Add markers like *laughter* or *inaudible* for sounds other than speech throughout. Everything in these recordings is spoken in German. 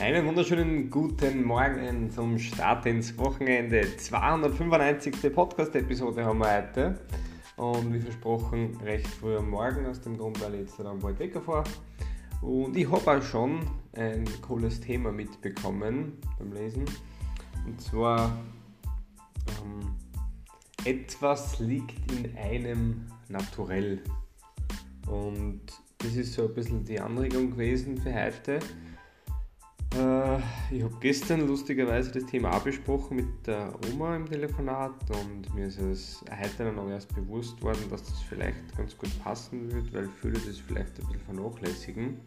Einen wunderschönen guten Morgen zum Start ins Wochenende. 295. Podcast-Episode haben wir heute. Und wie versprochen, recht früh am Morgen, aus dem Grund, weil ich jetzt dann bald wegfahre. Und ich habe auch schon ein cooles Thema mitbekommen beim Lesen. Und zwar, ähm, etwas liegt in einem naturell. Und das ist so ein bisschen die Anregung gewesen für heute. Äh, ich habe gestern lustigerweise das Thema auch besprochen mit der Oma im Telefonat und mir ist es heute noch erst bewusst worden, dass das vielleicht ganz gut passen wird, weil viele das vielleicht ein bisschen vernachlässigen.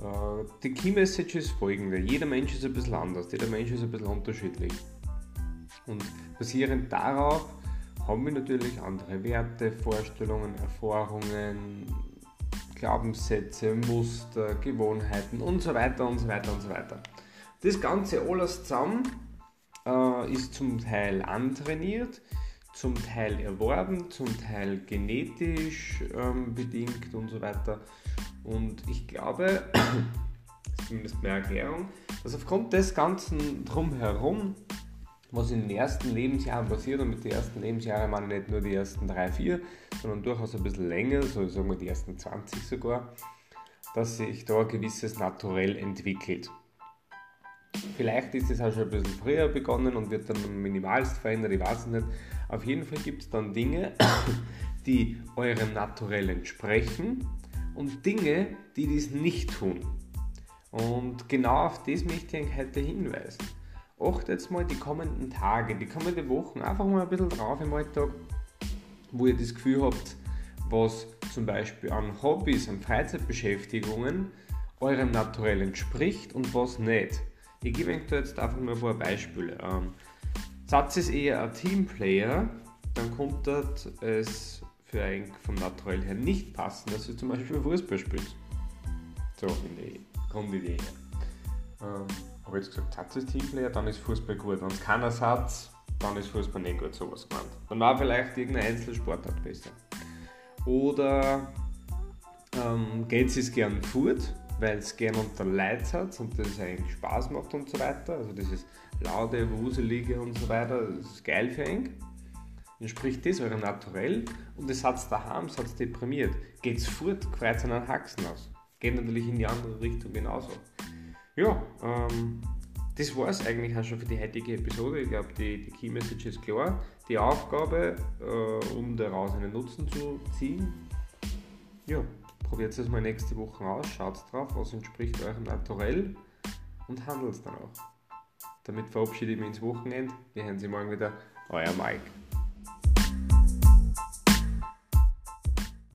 Äh, die Key Message ist folgende: Jeder Mensch ist ein bisschen anders, jeder Mensch ist ein bisschen unterschiedlich. Und basierend darauf haben wir natürlich andere Werte, Vorstellungen, Erfahrungen, Glaubenssätze, Muster, Gewohnheiten und so weiter und so weiter und so weiter. Das Ganze alles zusammen äh, ist zum Teil antrainiert, zum Teil erworben, zum Teil genetisch ähm, bedingt und so weiter. Und ich glaube, *coughs* zumindest meine Erklärung, dass aufgrund des Ganzen drumherum was in den ersten Lebensjahren passiert. Und mit den ersten Lebensjahren meine ich nicht nur die ersten drei, vier, sondern durchaus ein bisschen länger, so sagen wir die ersten 20 sogar, dass sich da ein gewisses Naturell entwickelt. Vielleicht ist es auch schon ein bisschen früher begonnen und wird dann minimalst verändert, ich weiß es nicht. Auf jeden Fall gibt es dann Dinge, *coughs* die eurem Naturell entsprechen und Dinge, die dies nicht tun. Und genau auf das möchte ich heute hinweisen achtet jetzt mal die kommenden Tage, die kommenden Wochen einfach mal ein bisschen drauf im Alltag, wo ihr das Gefühl habt, was zum Beispiel an Hobbys, an Freizeitbeschäftigungen eurem Naturell entspricht und was nicht. Ich gebe euch da jetzt einfach mal ein paar Beispiele. Ähm, Satz ist eher ein Teamplayer, dann kommt es für ein vom Naturell her nicht passen, dass ihr zum Beispiel Fußball spielt. So in die Grundidee. Ähm, habe jetzt gesagt, Satz ist Teamplayer, dann ist Fußball gut. Wenn es keiner Satz, dann ist Fußball nicht gut, sowas gemeint. Dann war vielleicht irgendein Einzelsportart besser. Oder ähm, geht es gern fort, weil es gern unter Leid hat und das eigentlich Spaß macht und so weiter. Also dieses laute, wuselige und so weiter, das ist geil für ihn. Dann spricht das eurem Naturell und das hat daheim, das hat deprimiert. Geht's fort, freut einen Haxen aus. Geht natürlich in die andere Richtung genauso. Ja, ähm, das war es eigentlich auch schon für die heutige Episode. Ich glaube, die, die Key Message ist klar. Die Aufgabe, äh, um daraus einen Nutzen zu ziehen, ja, probiert es mal nächste Woche aus, schaut drauf, was entspricht eurem Naturell und handelt es dann auch. Damit verabschiede ich mich ins Wochenende. Wir hören Sie morgen wieder. Euer Mike.